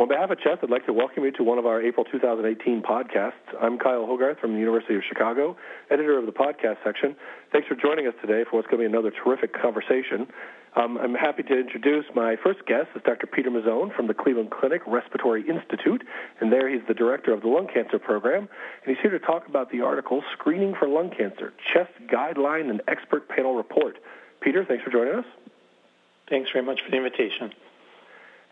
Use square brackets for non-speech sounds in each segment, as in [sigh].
On behalf of CHEST, I'd like to welcome you to one of our April 2018 podcasts. I'm Kyle Hogarth from the University of Chicago, editor of the podcast section. Thanks for joining us today for what's going to be another terrific conversation. Um, I'm happy to introduce my first guest, is Dr. Peter Mazzone from the Cleveland Clinic Respiratory Institute, and there he's the director of the lung cancer program, and he's here to talk about the article Screening for Lung Cancer, CHEST Guideline and Expert Panel Report. Peter, thanks for joining us. Thanks very much for the invitation.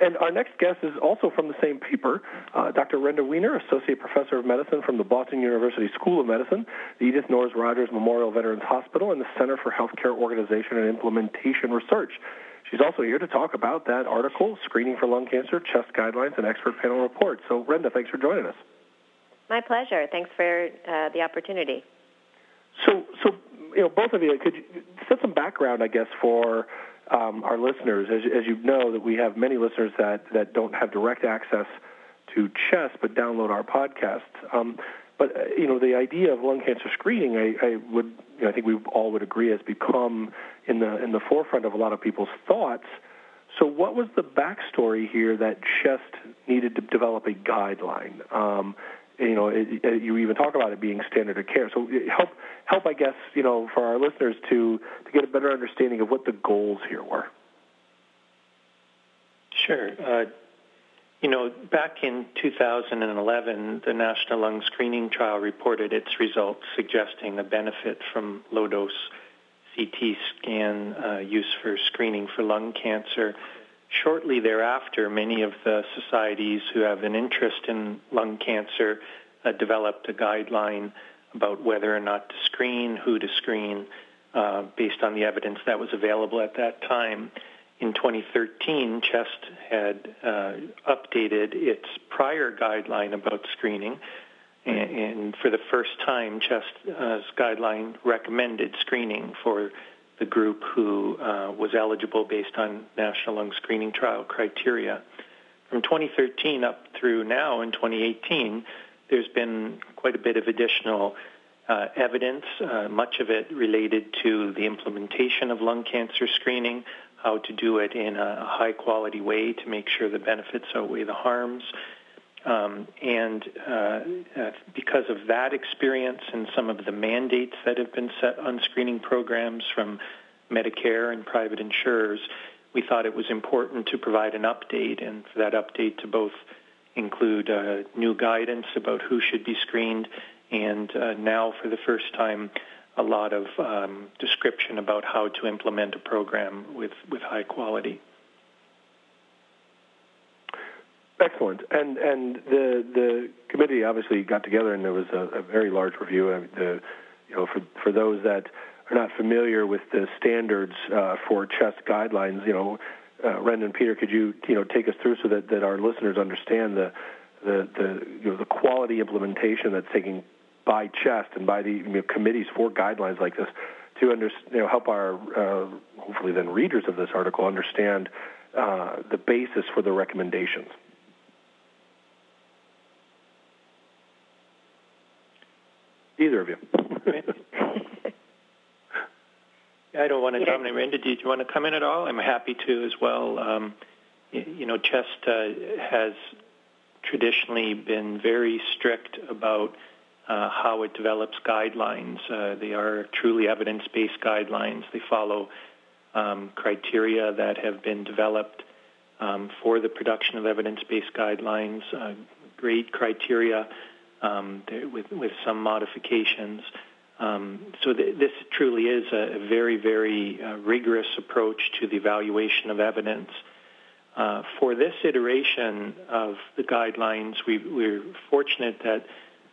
And our next guest is also from the same paper, uh, Dr. Renda Wiener, Associate Professor of Medicine from the Boston University School of Medicine, the Edith Nourse Rogers Memorial Veterans Hospital, and the Center for Healthcare Organization and Implementation Research. She's also here to talk about that article, Screening for Lung Cancer, CHEST Guidelines, and Expert Panel Report. So, Renda, thanks for joining us. My pleasure. Thanks for uh, the opportunity. So, so you know, both of you, could you set some background, I guess, for um, our listeners. As, as, you know, that we have many listeners that, that don't have direct access to CHEST but download our podcasts. Um, but uh, you know, the idea of lung cancer screening, I, I would, you know, I think we all would agree, has become in the in the forefront of a lot of people's thoughts. So, what was the backstory here that CHEST needed to develop a guideline? Um, you know, it, it, you even talk about it being standard of care. So help, help, I guess, you know, for our listeners to to get a better understanding of what the goals here were. Sure. Uh, you know, back in 2011, the National Lung Screening Trial reported its results suggesting a benefit from low dose CT scan uh, use for screening for lung cancer. Shortly thereafter, many of the societies who have an interest in lung cancer uh, developed a guideline about whether or not to screen, who to screen, uh, based on the evidence that was available at that time. In 2013, CHEST had uh, updated its prior guideline about screening, and, and for the first time, CHEST's guideline recommended screening for the group who uh, was eligible based on National Lung Screening Trial criteria. From 2013 up through now in 2018, there's been quite a bit of additional uh, evidence, uh, much of it related to the implementation of lung cancer screening, how to do it in a high quality way to make sure the benefits outweigh the harms. Um, and uh, uh, because of that experience and some of the mandates that have been set on screening programs from Medicare and private insurers, we thought it was important to provide an update, and for that update to both include uh, new guidance about who should be screened, and uh, now for the first time, a lot of um, description about how to implement a program with, with high quality. Excellent. And and the the committee obviously got together and there was a, a very large review. I mean, the, you know, for for those that are not familiar with the standards uh, for CHEST guidelines, you know, uh, Ren and Peter, could you you know take us through so that, that our listeners understand the the the you know the quality implementation that's taking by CHEST and by the you know, committees for guidelines like this to under, you know help our uh, hopefully then readers of this article understand uh, the basis for the recommendations. Either of you. [laughs] I don't want to dominate. Renda, did you want to come in at all? I'm happy to as well. Um, you know, CHEST uh, has traditionally been very strict about uh, how it develops guidelines. Uh, they are truly evidence-based guidelines. They follow um, criteria that have been developed um, for the production of evidence-based guidelines, uh, GRADE criteria um, with, with some modifications. Um, so th- this truly is a, very, very uh, rigorous approach to the evaluation of evidence. Uh, for this iteration of the guidelines, we, are fortunate that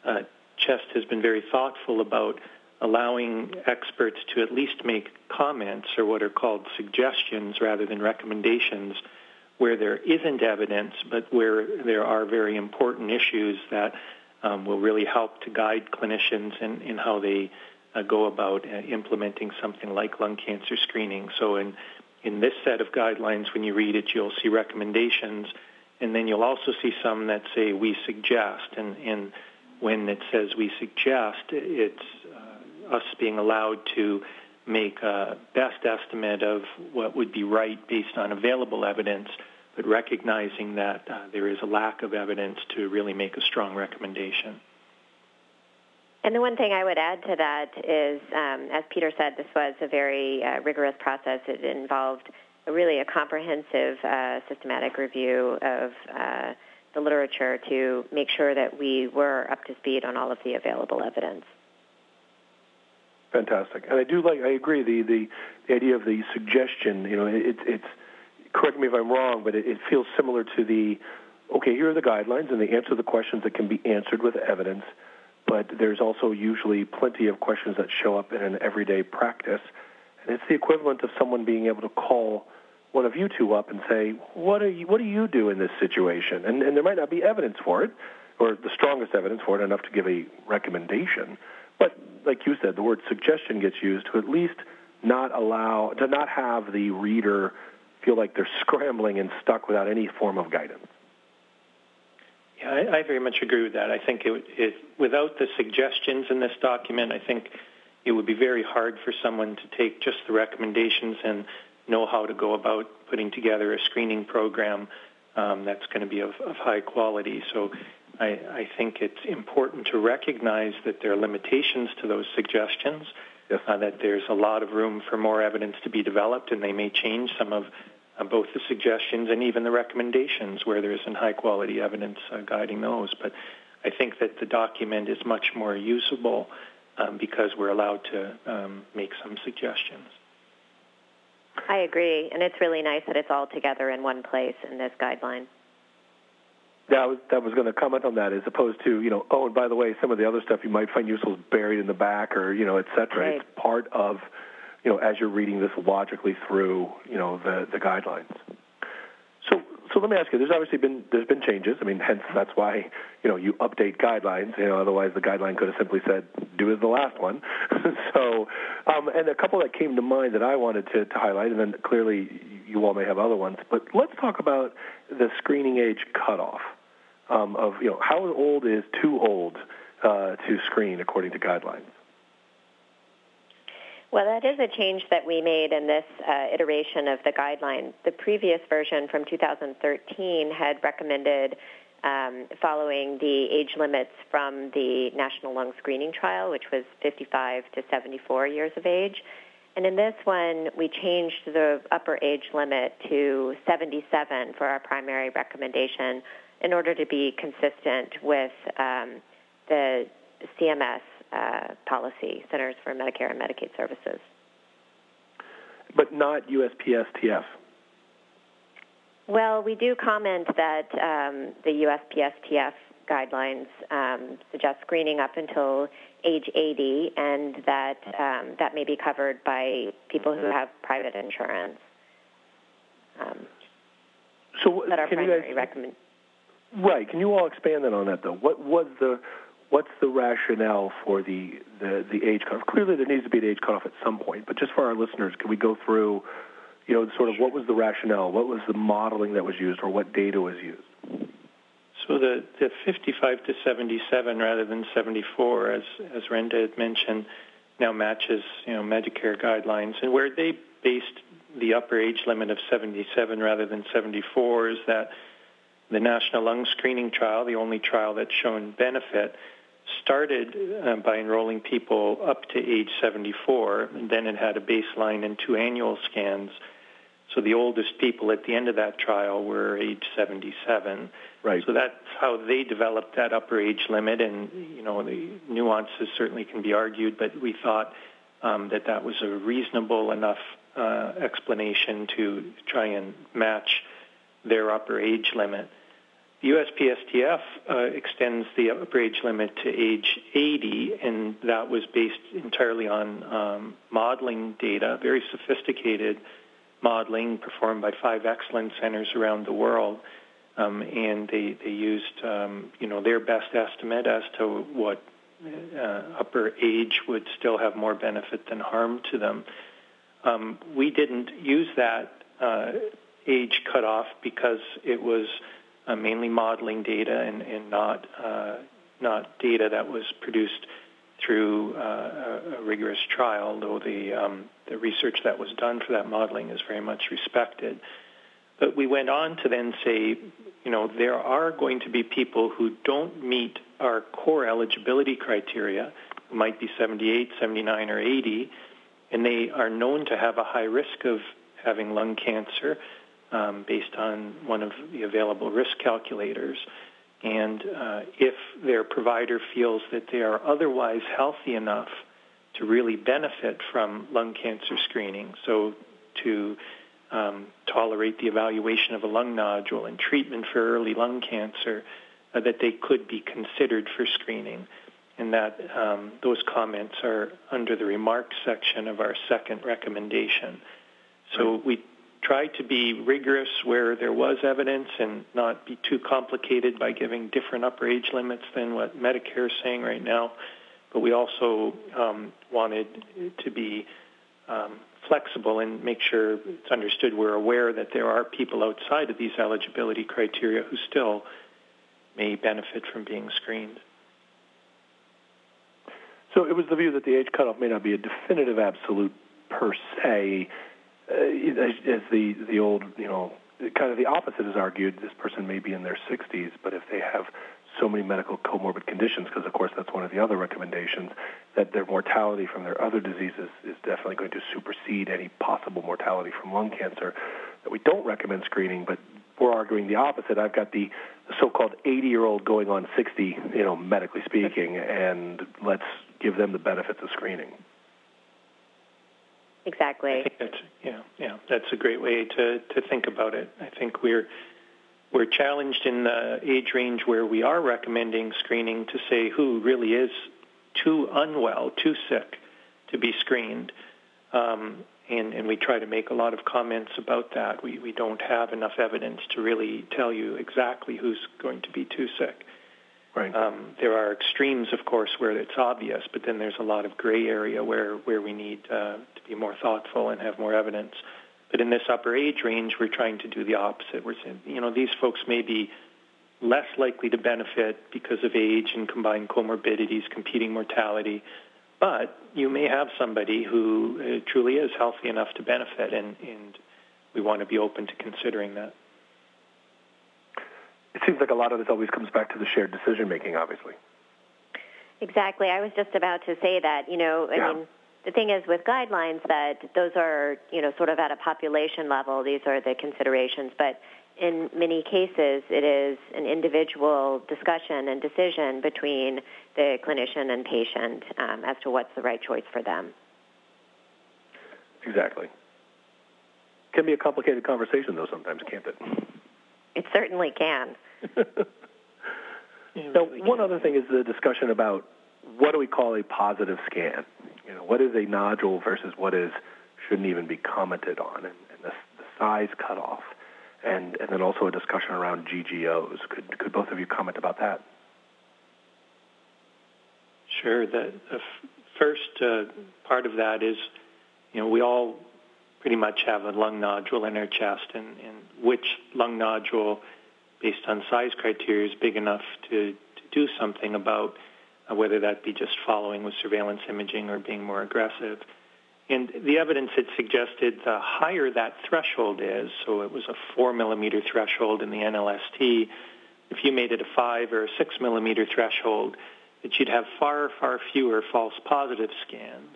uh, CHEST has been very thoughtful about allowing experts to at least make comments or what are called suggestions rather than recommendations where there isn't evidence, but where there are very important issues that um, will really help to guide clinicians in, in how they uh, go about uh, implementing something like lung cancer screening. So in in this set of guidelines, when you read it, you'll see recommendations, and then you'll also see some that say we suggest. And, and when it says we suggest, it's uh, us being allowed to make a best estimate of what would be right based on available evidence but recognizing that uh, there is a lack of evidence to really make a strong recommendation. And the one thing I would add to that is, um, as Peter said, this was a very uh, rigorous process. It involved a really a comprehensive, uh, systematic review of uh, the literature to make sure that we were up to speed on all of the available evidence. Fantastic, and I do like. I agree. The the, the idea of the suggestion. You know, it, it's correct me if I'm wrong, but it, it feels similar to the okay. Here are the guidelines, and they answer the questions that can be answered with evidence but there's also usually plenty of questions that show up in an everyday practice. And it's the equivalent of someone being able to call one of you two up and say, "What are you? What do you do in this situation?" And, and there might not be evidence for it, or the strongest evidence for it, enough to give a recommendation. But like you said, the word suggestion gets used to at least not allow to not have the reader feel like they're [laughs] scrambling and stuck without any form of guidance. Yeah, I, I very much agree with that. I think it, it, without the suggestions in this document, I think it would be very hard for someone to take just the recommendations and know how to go about putting together a screening program um, that's going to be of, of high quality. So I, I, think it's important to recognize that there are limitations to those suggestions, yes. uh, that there's a lot of room for more evidence to be developed, and they may change some of uh, both the suggestions and even the recommendations where there isn't high quality evidence uh, guiding those. But I think that the document is much more usable um, because we're allowed to um, make some suggestions. I agree, and it's really nice that it's all together in one place in this guideline. Yeah, I was, that was going to comment on that, as opposed to you know, oh, and by the way, some of the other stuff you might find useful is buried in the back, or you know, et cetera. Right. It's part of you know, as you're reading this logically through, you know, the, the guidelines. So, so let me ask you. There's obviously been there's been changes. I mean, hence that's why you know you update guidelines. You know, otherwise the guideline could have simply said do as the last one. [laughs] so, um, and a couple that came to mind that I wanted to, to highlight, and then clearly you all may have other ones. But let's talk about the screening age cutoff um, of you know how old is too old uh, to screen according to guidelines. Well, that is a change that we made in this uh, iteration of the guideline. The previous version from 2013 had recommended um, following the age limits from the National Lung Screening Trial, which was 55 to 74 years of age. And in this one, we changed the upper age limit to 77 for our primary recommendation in order to be consistent with um, the CMS uh, policy, Centers for Medicare and Medicaid Services. But not USPSTF. Well, we do comment that um, the USPSTF guidelines um, suggest screening up until age 80, and that um, that may be covered by people who have private insurance. Um, so, that our primary guys, recommend. Right. Can you all expand on that, though? What was the what's the rationale for the, the, the age cutoff? Clearly, there needs to be an age cutoff at some point, but just for our listeners, can we go through, you know, sort of what was the rationale, what was the modeling that was used, or what data was used? So the, the 55 to 77 rather than 74, as as Renda had mentioned, now matches you know Medicare guidelines, and where they based the upper age limit of 77 rather than 74 is that the National Lung Screening Trial, the only trial that's shown benefit, started uh, by enrolling people up to age 74, and then it had a baseline and two annual scans. So the oldest people at the end of that trial were age 77. Right. So that's how they developed that upper age limit, and you know the nuances certainly can be argued, but we thought um, that that was a reasonable enough uh, explanation to try and match their upper age limit. USPSTF uh, extends the upper age limit to age 80, and that was based entirely on um, modeling data, very sophisticated modeling performed by five excellence centers around the world. Um, and they, they used, um, you know, their best estimate as to what uh, upper age would still have more benefit than harm to them. Um, we didn't use that uh, age cutoff because it was uh, mainly modeling data and, and not uh, not data that was produced through uh, a, rigorous trial, though the um, the research that was done for that modeling is very much respected. But we went on to then say, you know, there are going to be people who don't meet our core eligibility criteria, who might be 78, 79, or 80, and they are known to have a high risk of having lung cancer um, based on one of the available risk calculators. And uh, if their provider feels that they are otherwise healthy enough to really benefit from lung cancer screening, so to um, tolerate the evaluation of a lung nodule and treatment for early lung cancer, uh, that they could be considered for screening. And that um, those comments are under the remarks section of our second recommendation. So we tried to be rigorous where there was evidence and not be too complicated by giving different upper age limits than what Medicare is saying right now. But we also um, wanted to be um, flexible and make sure it's understood we're aware that there are people outside of these eligibility criteria who still may benefit from being screened. So it was the view that the age cutoff may not be a definitive absolute per se, uh, as the the old you know kind of the opposite is argued. This person may be in their 60s, but if they have so many medical comorbid conditions, because of course that's one of the other recommendations, that their mortality from their other diseases is definitely going to supersede any possible mortality from lung cancer. That we don't recommend screening, but we're arguing the opposite. I've got the, so-called 80-year-old going on 60, you know, medically speaking, and let's give them the benefits of screening. Exactly. I think that's yeah, yeah. That's a great way to to think about it. I think we're we're challenged in the age range where we are recommending screening to say who really is too unwell, too sick to be screened. Um, and, and we try to make a lot of comments about that. We, we don't have enough evidence to really tell you exactly who's going to be too sick. Right. Um, there are extremes, of course, where it's obvious, but then there's a lot of gray area where, where we need uh, to be more thoughtful and have more evidence. But in this upper age range, we're trying to do the opposite. We're saying, you know, these folks may be less likely to benefit because of age and combined comorbidities, competing mortality, but you may have somebody who uh, truly is healthy enough to benefit, and, and we want to be open to considering that. It seems like a lot of this always comes back to the shared decision making, obviously. Exactly. I was just about to say that. You know, I yeah. mean, the thing is with guidelines that those are, you know, sort of at a population level, these are the considerations, but in many cases it is an individual discussion and decision between the clinician and patient um, as to what's the right choice for them. Exactly. Can be a complicated conversation though sometimes, can't it? It certainly can. [laughs] now, one other thing is the discussion about what do we call a positive scan? You know, what is a nodule versus what is shouldn't even be commented on, and, and the, the size cutoff, and and then also a discussion around GGOs. Could could both of you comment about that? Sure. The, the f- first uh, part of that is, you know, we all pretty much have a lung nodule in our chest, and, and which lung nodule, based on size criteria, is big enough to, to do something about uh, whether that be just following with surveillance imaging or being more aggressive. And the evidence had suggested the higher that threshold is, so it was a four millimeter threshold in the NLST, if you made it a five or a six millimeter threshold, that you'd have far, far fewer false positive scans,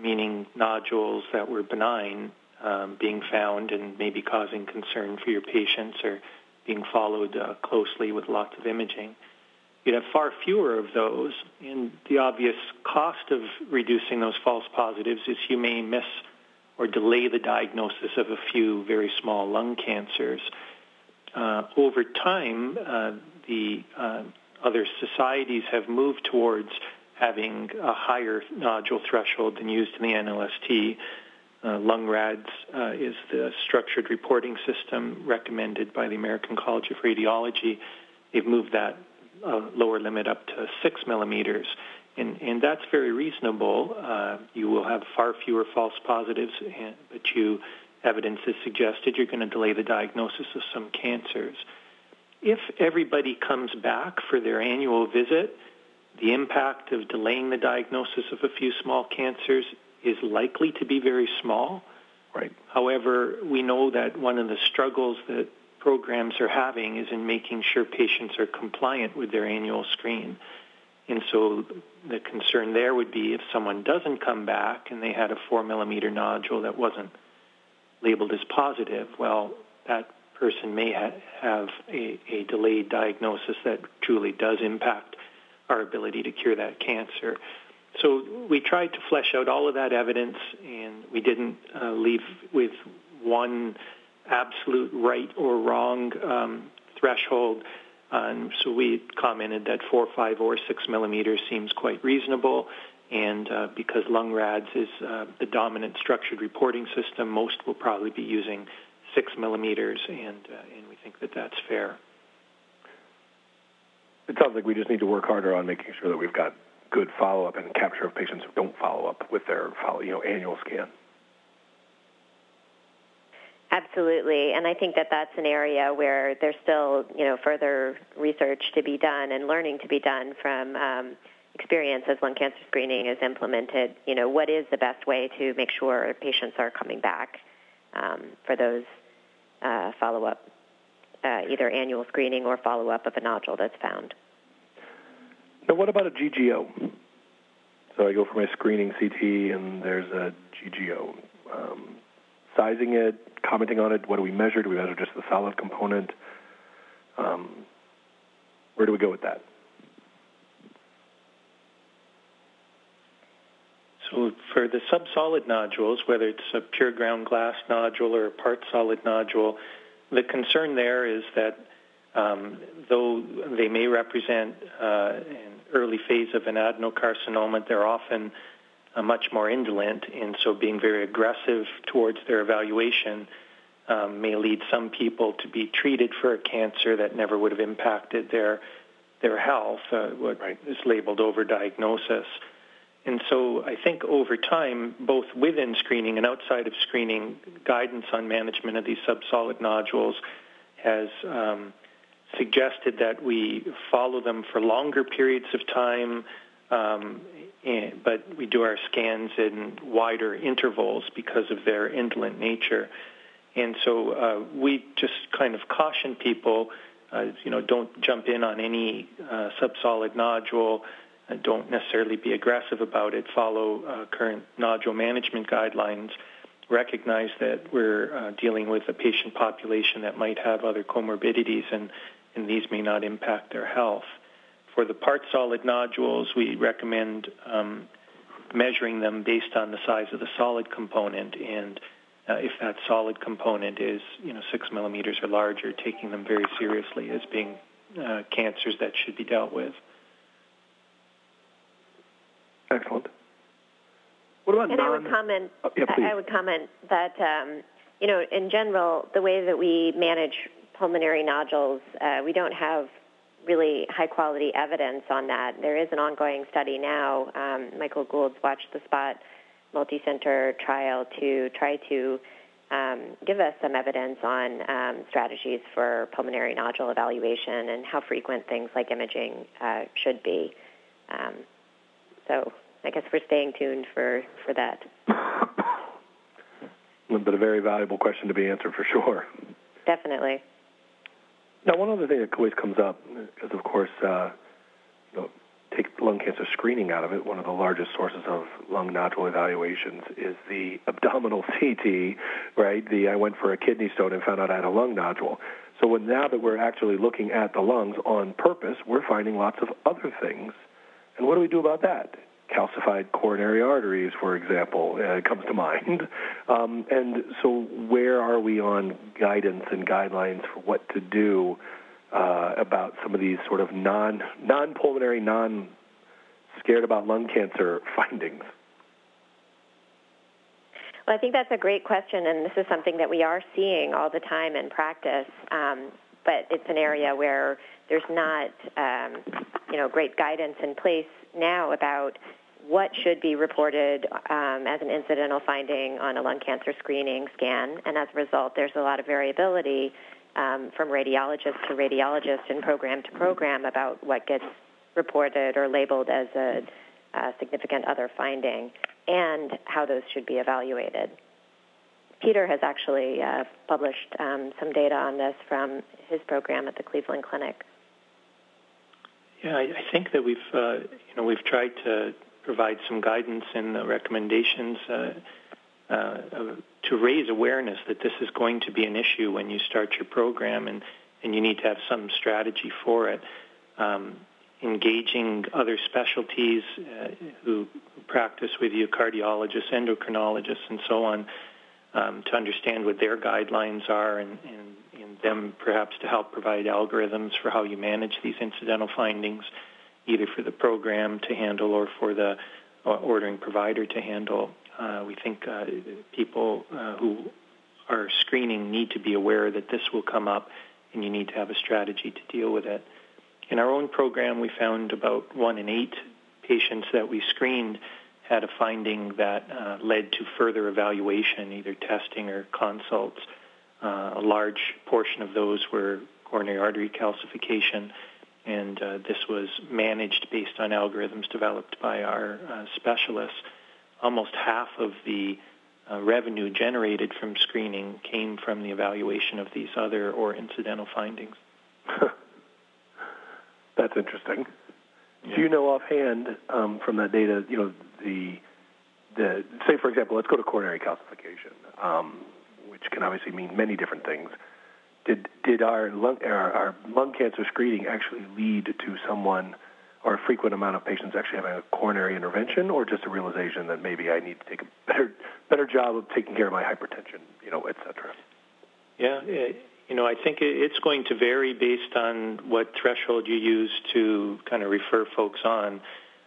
meaning nodules that were benign um, being found and maybe causing concern for your patients or being followed uh, closely with lots of imaging you'd have far fewer of those. And the obvious cost of reducing those false positives is you may miss or delay the diagnosis of a few very small lung cancers. Uh, over time, uh, the uh, other societies have moved towards having a higher nodule threshold than used in the NLST. Uh, Lung-RADS uh, is the structured reporting system recommended by the American College of Radiology. They've moved that a lower limit up to six millimeters. And, and that's very reasonable. Uh, you will have far fewer false positives, but you evidence has suggested you're going to delay the diagnosis of some cancers. If everybody comes back for their annual visit, the impact of delaying the diagnosis of a few small cancers is likely to be very small. Right. However, we know that one of the struggles that programs are having is in making sure patients are compliant with their annual screen. And so the concern there would be if someone doesn't come back and they had a four millimeter nodule that wasn't labeled as positive, well, that person may ha- have a, a delayed diagnosis that truly does impact our ability to cure that cancer. So we tried to flesh out all of that evidence, and we didn't uh, leave with one absolute right or wrong um, threshold. Um, so we commented that four, five, or six millimeters seems quite reasonable. And uh, because Lung-RADS is uh, the dominant structured reporting system, most will probably be using six millimeters, and uh, and we think that that's fair. It sounds like we just need to work harder on making sure that we've got good follow-up and capture of patients who don't follow up with their follow, you know annual scan. Absolutely, and I think that that's an area where there's still, you know, further research to be done and learning to be done from um, experience as lung cancer screening is implemented. You know, what is the best way to make sure patients are coming back um, for those uh, follow-up, uh, either annual screening or follow-up of a nodule that's found. Now, what about a GGO? So I go for my screening CT, and there's a GGO. Um, sizing it, commenting on it. What do we measure? Do we measure just the solid component? Um, where do we go with that? So for the subsolid nodules, whether it's a pure ground glass nodule or a part solid nodule, the concern there is that um, though they may represent uh, an early phase of an adenocarcinoma, they're often uh, much more indolent, and so being very aggressive towards their evaluation um, may lead some people to be treated for a cancer that never would have impacted their their health, uh, what right. is labeled overdiagnosis. And so I think over time, both within screening and outside of screening, guidance on management of these subsolid nodules has um, suggested that we follow them for longer periods of time, um, and, but we do our scans in wider intervals because of their indolent nature. And so uh, we just kind of caution people, uh, you know, don't jump in on any uh, subsolid nodule. Don't necessarily be aggressive about it. Follow uh, current nodule management guidelines. Recognize that we're uh, dealing with a patient population that might have other comorbidities, and, and these may not impact their health. For the part solid nodules, we recommend um, measuring them based on the size of the solid component and uh, if that solid component is you know six millimeters or larger, taking them very seriously as being uh, cancers that should be dealt with. Excellent. What about and non- I would comment. Oh, yeah, I would comment that um, you know, in general, the way that we manage pulmonary nodules, uh, we don't have really high quality evidence on that. There is an ongoing study now. Um, Michael Gould's Watch the Spot multi-center trial to try to um, give us some evidence on um, strategies for pulmonary nodule evaluation and how frequent things like imaging uh, should be. Um, so I guess we're staying tuned for, for that. [coughs] but a very valuable question to be answered for sure. Definitely. Now, one other thing that always comes up is, of course, uh, you know, take lung cancer screening out of it, one of the largest sources of lung nodule evaluations is the abdominal [laughs] CT, right? The I went for a kidney stone and found out I had a lung nodule. So when, now that we're actually looking at the lungs on purpose, we're finding lots of other things. And what do we do about that? Calcified coronary arteries, for example, uh, comes to mind. Um, and so where are we on guidance and guidelines for what to do uh, about some of these sort of non non pulmonary, non scared about lung cancer [laughs] findings? Well, I think that's a great question, and this is something that we are seeing all the time in practice. Um, but it's an area where there's not, um, you know, great guidance in place now about what should be reported um, as an incidental finding on a lung cancer screening scan, and as a result, there's a lot of variability um, from radiologist to radiologist and program to program about what gets reported or labeled as a, a significant other finding and how those should be evaluated. Peter has actually uh, published um, some data on this from his program at the Cleveland Clinic. Yeah, I, think that we've uh, you know we've tried to provide some guidance and recommendations uh, uh, to raise awareness that this is going to be an issue when you start your program, and and you need to have some strategy for it. Um, engaging other specialties uh, who practice with you, cardiologists, endocrinologists, and so on, um, to understand what their guidelines are and, and, and them perhaps to help provide algorithms for how you manage these incidental findings, either for the program to handle or for the uh, ordering provider to handle. Uh, we think uh, people uh, who are screening need to be aware that this will come up and you need to have a strategy to deal with it. In our own program, we found about one in eight patients that we screened had a finding that uh, led to further evaluation, either testing or consults. Uh, a large portion of those were coronary artery calcification, and uh, this was managed based on algorithms developed by our uh, specialists. Almost half of the uh, revenue generated from screening came from the evaluation of these other or incidental findings. [laughs] That's interesting. Yeah. Do you know offhand um, from that data, you know, the the say for example, let's go to coronary calcification, um, which can obviously mean many different things. Did did our lung our, our lung cancer screening actually lead to someone or a frequent amount of patients actually having a coronary intervention, or just a realization that maybe I need to take a better better job of taking care of my hypertension, you know, et cetera? Yeah, it, you know, I think it's going to vary based on what threshold you use to kind of refer folks on.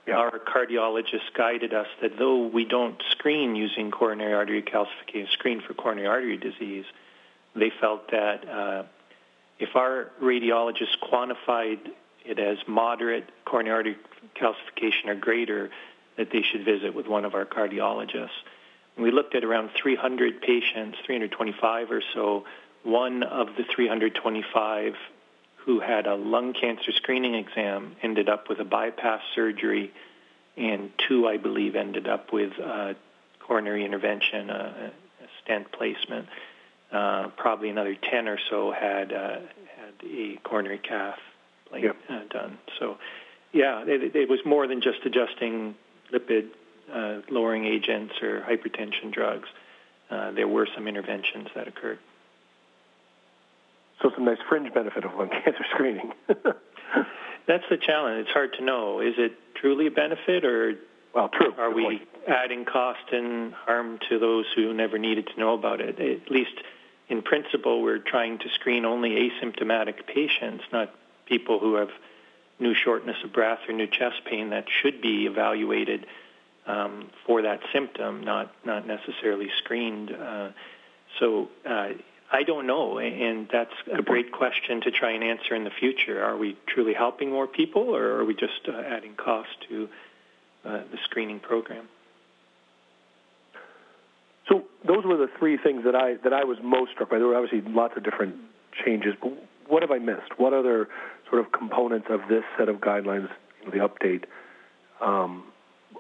Yeah. Our cardiologists guided us that though we don't screen using coronary artery calcification, screen for coronary artery disease, they felt that uh, if our radiologists quantified it as moderate coronary artery calcification or greater, that they should visit with one of our cardiologists. We looked at around 300 patients, 325 or so. One of the 325 who had a lung cancer screening exam ended up with a bypass surgery, and two, I believe, ended up with uh, coronary intervention, uh, a stent placement. Uh, probably another 10 or so had uh, had a coronary cath yep. uh, done. So, yeah, it, it was more than just adjusting lipid uh, lowering agents or hypertension drugs. Uh, there were some interventions that occurred. So some nice fringe benefit of lung cancer [laughs] screening. [laughs] That's the challenge. It's hard to know. Is it truly a benefit, or well, true. Are we adding cost and harm to those who never needed to know about it? At least in principle, we're trying to screen only asymptomatic patients, not people who have new shortness of breath or new chest pain that should be evaluated um, for that symptom, not not necessarily screened. Uh, so uh, I don't know, and that's a great question to try and answer in the future. Are we truly helping more people, or are we just uh, adding cost to uh, the screening program? Those were the three things that I that I was most struck by. There were obviously lots of different changes, but what have I missed? What other sort of components of this set of guidelines, the update, um,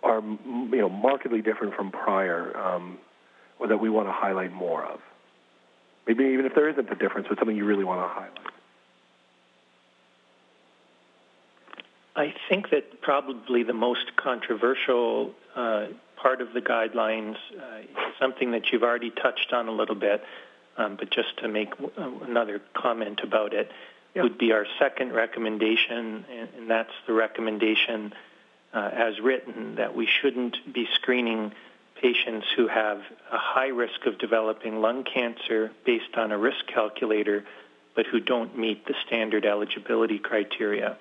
are you know markedly different from prior, um, or that we want to highlight more of? Maybe even if there isn't a difference, but something you really want to highlight. I think that probably the most controversial uh, part of the guidelines uh, is something that you've already touched on a little bit, um, but just to make w- uh, another comment about it, yeah. would be our second recommendation, and, and that's the recommendation uh, as written that we shouldn't be screening patients who have a high risk of developing lung cancer based on a risk calculator, but who don't meet the standard eligibility criteria.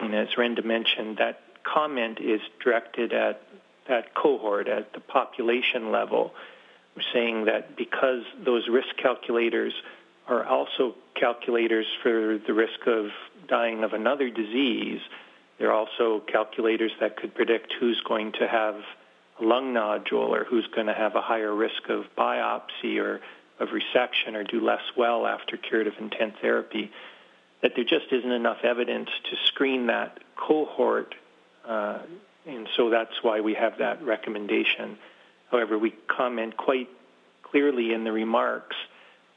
And as Renda mentioned, that comment is directed at that cohort, at the population level. Saying that because those risk calculators are also calculators for the risk of dying of another disease, they're also calculators that could predict who's going to have a lung nodule or who's going to have a higher risk of biopsy or of resection or do less well after curative intent therapy, that there just isn't enough evidence to screen that cohort. Uh, and so that's why we have that recommendation. However, we comment quite clearly in the remarks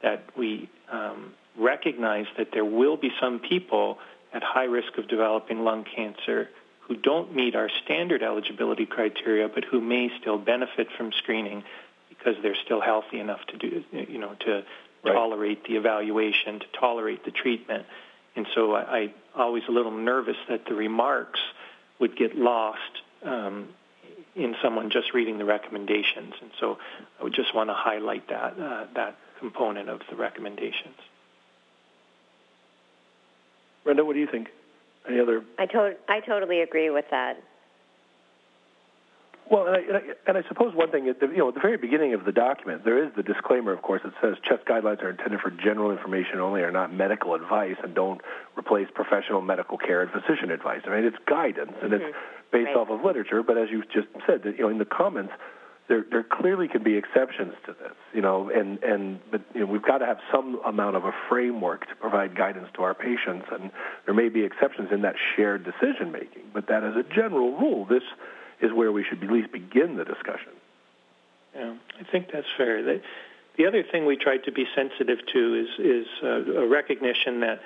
that we um, recognize that there will be some people at high risk of developing lung cancer who don't meet our standard eligibility criteria, but who may still benefit from screening because they're still healthy enough to do, you know, to right. tolerate the evaluation, to tolerate the treatment. And so I, I always a little nervous that the remarks would get lost um, in someone just reading the recommendations. And so I would just want to highlight that uh, that component of the recommendations. Renda, what do you think? Any other? I, to- I totally agree with that. Well, and I, and I, and I suppose one thing, at the, you know, at the very beginning of the document, there is the disclaimer, of course, that says CHEST guidelines are intended for general information only, are not medical advice, and don't replace professional medical care and physician advice. I mean, it's guidance, and mm-hmm. it's based right. off of literature. But as you just said, that you know, in the comments, there there clearly can be exceptions to this, you know, and and but you know, we've got to have some amount of a framework to provide guidance to our patients, and there may be exceptions in that shared decision making. But that, as a general rule, this is where we should at least begin the discussion. Yeah, I think that's fair. The, the other thing we tried to be sensitive to is is a recognition that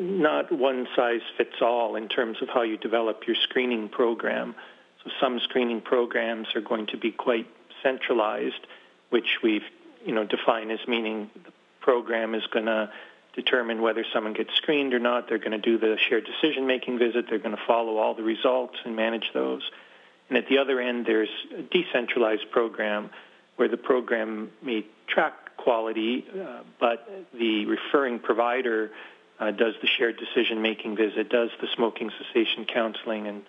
not one size fits all in terms of how you develop your screening program. So some screening programs are going to be quite centralized, which we've you know defined as meaning the program is going to determine whether someone gets screened or not. They're going to do the shared decision making visit. They're going to follow all the results and manage those. And at the other end, there's a decentralized program where the program may track quality, uh, but the referring provider uh, does the shared decision making visit, does the smoking cessation counseling, and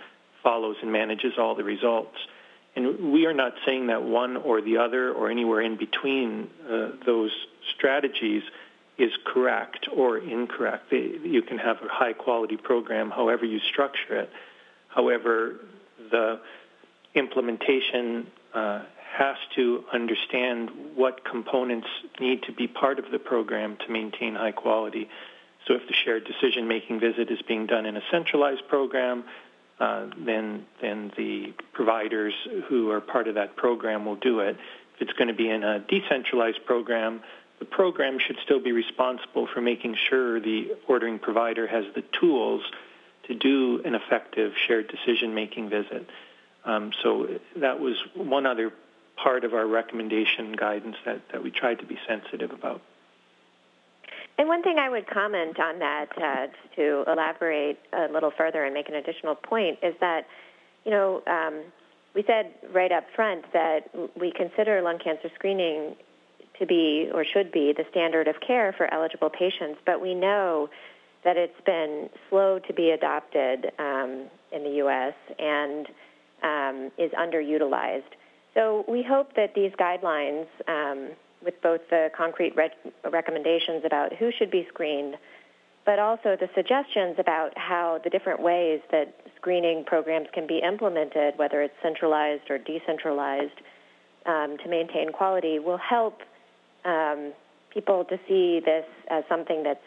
follows and manages all the results. And we are not saying that one or the other or anywhere in between uh, those strategies is correct or incorrect. You can have a high quality program however you structure it. However, the implementation uh, has to understand what components need to be part of the program to maintain high quality. So if the shared decision-making visit is being done in a centralized program, uh, then then the providers who are part of that program will do it. If it's going to be in a decentralized program, the program should still be responsible for making sure the ordering provider has the tools to do an effective shared decision-making visit. Um, so that was one other part of our recommendation guidance that, that we tried to be sensitive about. And one thing I would comment on that, uh, to elaborate a little further and make an additional point, is that, you know, um, we said right up front that we consider lung cancer screening to be or should be the standard of care for eligible patients, but we know that it's been slow to be adopted um, in the U.S. and um, is underutilized. So we hope that these guidelines, um, with both the concrete re- recommendations about who should be screened, but also the suggestions about how the different ways that screening programs can be implemented, whether it's centralized or decentralized, um, to maintain quality, will help um, people to see this as something that's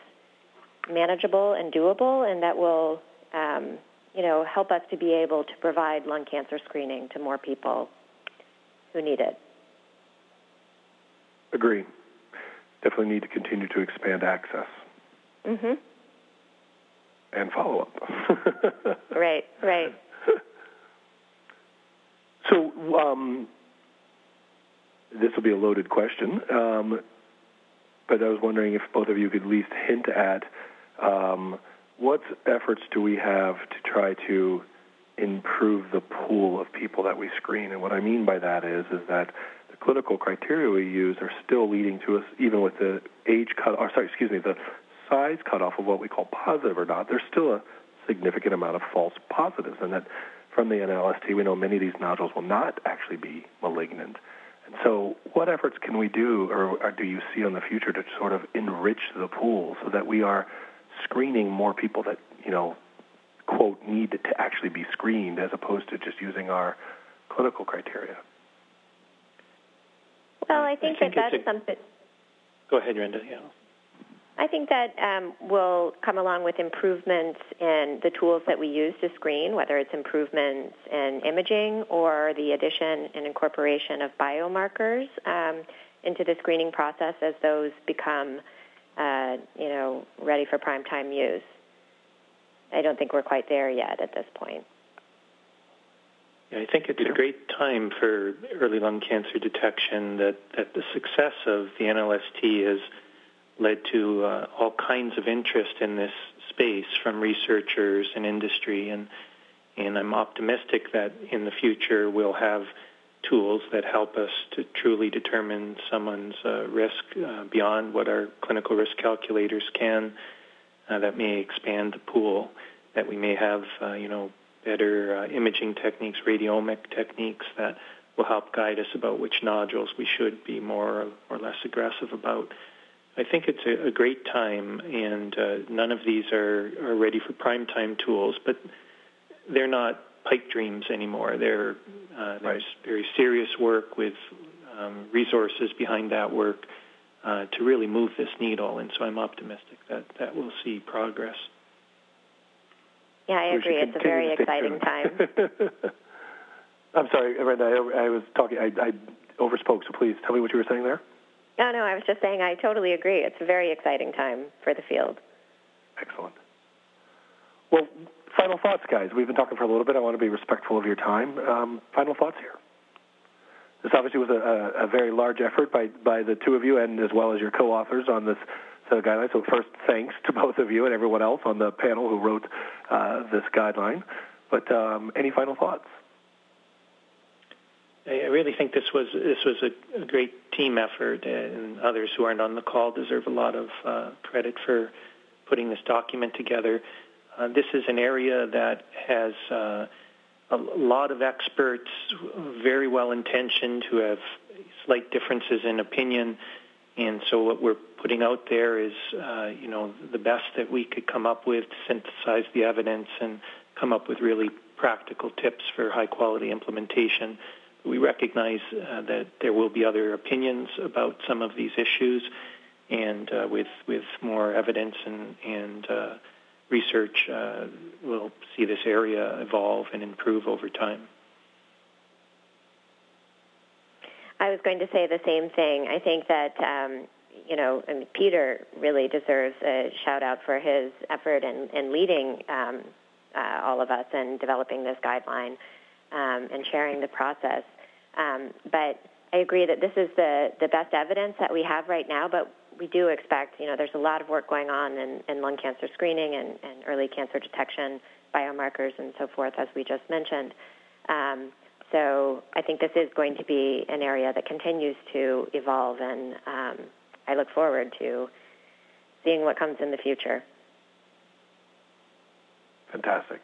manageable and doable, and that will um, you know, help us to be able to provide lung cancer screening to more people who need it. Agree. Definitely need to continue to expand access. Mhm. And follow up. [laughs] right, right. So um, this will be a loaded question, um, but I was wondering if both of you could at least hint at um, what efforts do we have to try to improve the pool of people that we screen? And what I mean by that is, is that the clinical criteria we use are still leading to us, even with the age cut, or sorry, excuse me, the size cutoff of what we call positive or not. There's still a significant amount of false positives, and that from the NLST, we know many of these nodules will not actually be malignant. And so, what efforts can we do, or, or do you see in the future to sort of enrich the pool so that we are screening more people that you know quote need to actually be screened as opposed to just using our clinical criteria. Well, I think, I think that that's a, something. Go ahead, Renda. Yeah. I think that um, will come along with improvements in the tools that we use to screen, whether it's improvements in imaging or the addition and incorporation of biomarkers. Um, into the screening process as those become, uh, you know, ready for prime time use. I don't think we're quite there yet at this point. Yeah, I think it's a great time for early lung cancer detection. That that the success of the NLST has led to uh, all kinds of interest in this space from researchers and industry, and and I'm optimistic that in the future we'll have tools that help us to truly determine someone's uh, risk uh, beyond what our clinical risk calculators can. Uh, that may expand the pool. That we may have, uh, you know, better uh, imaging techniques, radiomic techniques that will help guide us about which nodules we should be more or less aggressive about. I think it's a, a great time, and uh, none of these are, are ready for prime time tools, but they're not pipe dreams anymore. They're, uh, there's very serious work with um, resources behind that work uh, to really move this needle, and so I'm optimistic that that will see progress. Yeah, I agree. It's a very exciting time. [laughs] I'm sorry, Renda. I, I was talking. I, I overspoke, so please tell me what you were saying there. No, no, I was just saying I totally agree. It's a very exciting time for the field. Excellent. Well, final thoughts, guys. We've been talking for a little bit. I want to be respectful of your time. Um, final thoughts here. This obviously was a, a, a very large effort by, by the two of you and as well as your co-authors on this set of guidelines. So first, thanks to [laughs] both of you and everyone else on the panel who wrote uh, this guideline. But um, any final thoughts? I really think this was this was a, a, great team effort, and others who aren't on the call deserve a lot of uh, credit for putting this document together. Uh, this is an area that has uh, a lot of experts, very well intentioned, who have slight differences in opinion, and so what we're putting out there is, uh, you know, the best that we could come up with to synthesize the evidence and come up with really practical tips for high quality implementation. We recognize uh, that there will be other opinions about some of these issues, and uh, with with more evidence and and uh, research, uh, we'll see this area evolve and improve over time. I was going to say the same thing. I think that um, you know, I mean, Peter really deserves a shout out for his effort in, in leading um, uh, all of us in developing this guideline um, and sharing the process. Um, but I agree that this is the, the best evidence that we have right now, but we do expect, you know, there's a lot of work going on in, in lung cancer screening and, and, early cancer detection, biomarkers, and so forth, as we just mentioned. Um, so I think this is going to be an area that continues to evolve, and um, I look forward to seeing what comes in the future. Fantastic.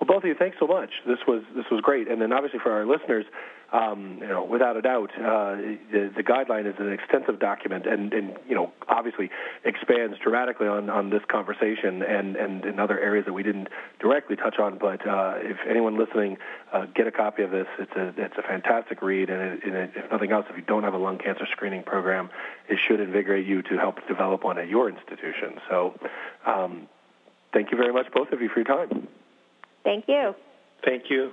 Well, both of you, thanks so much. This was this was great, and then obviously for our listeners, um, you know, without a doubt, uh, the, the, guideline is an extensive document, and, and you know, obviously expands dramatically on, on this conversation and, and in other areas that we didn't directly touch on. But uh, if anyone listening, uh, get a copy of this. It's a it's a fantastic read, and, it, and it, if nothing else, if you don't have a lung cancer screening program, it should invigorate you to help develop one at your institution. So, um, thank you very much, both of you, for your time. Thank you. Thank you.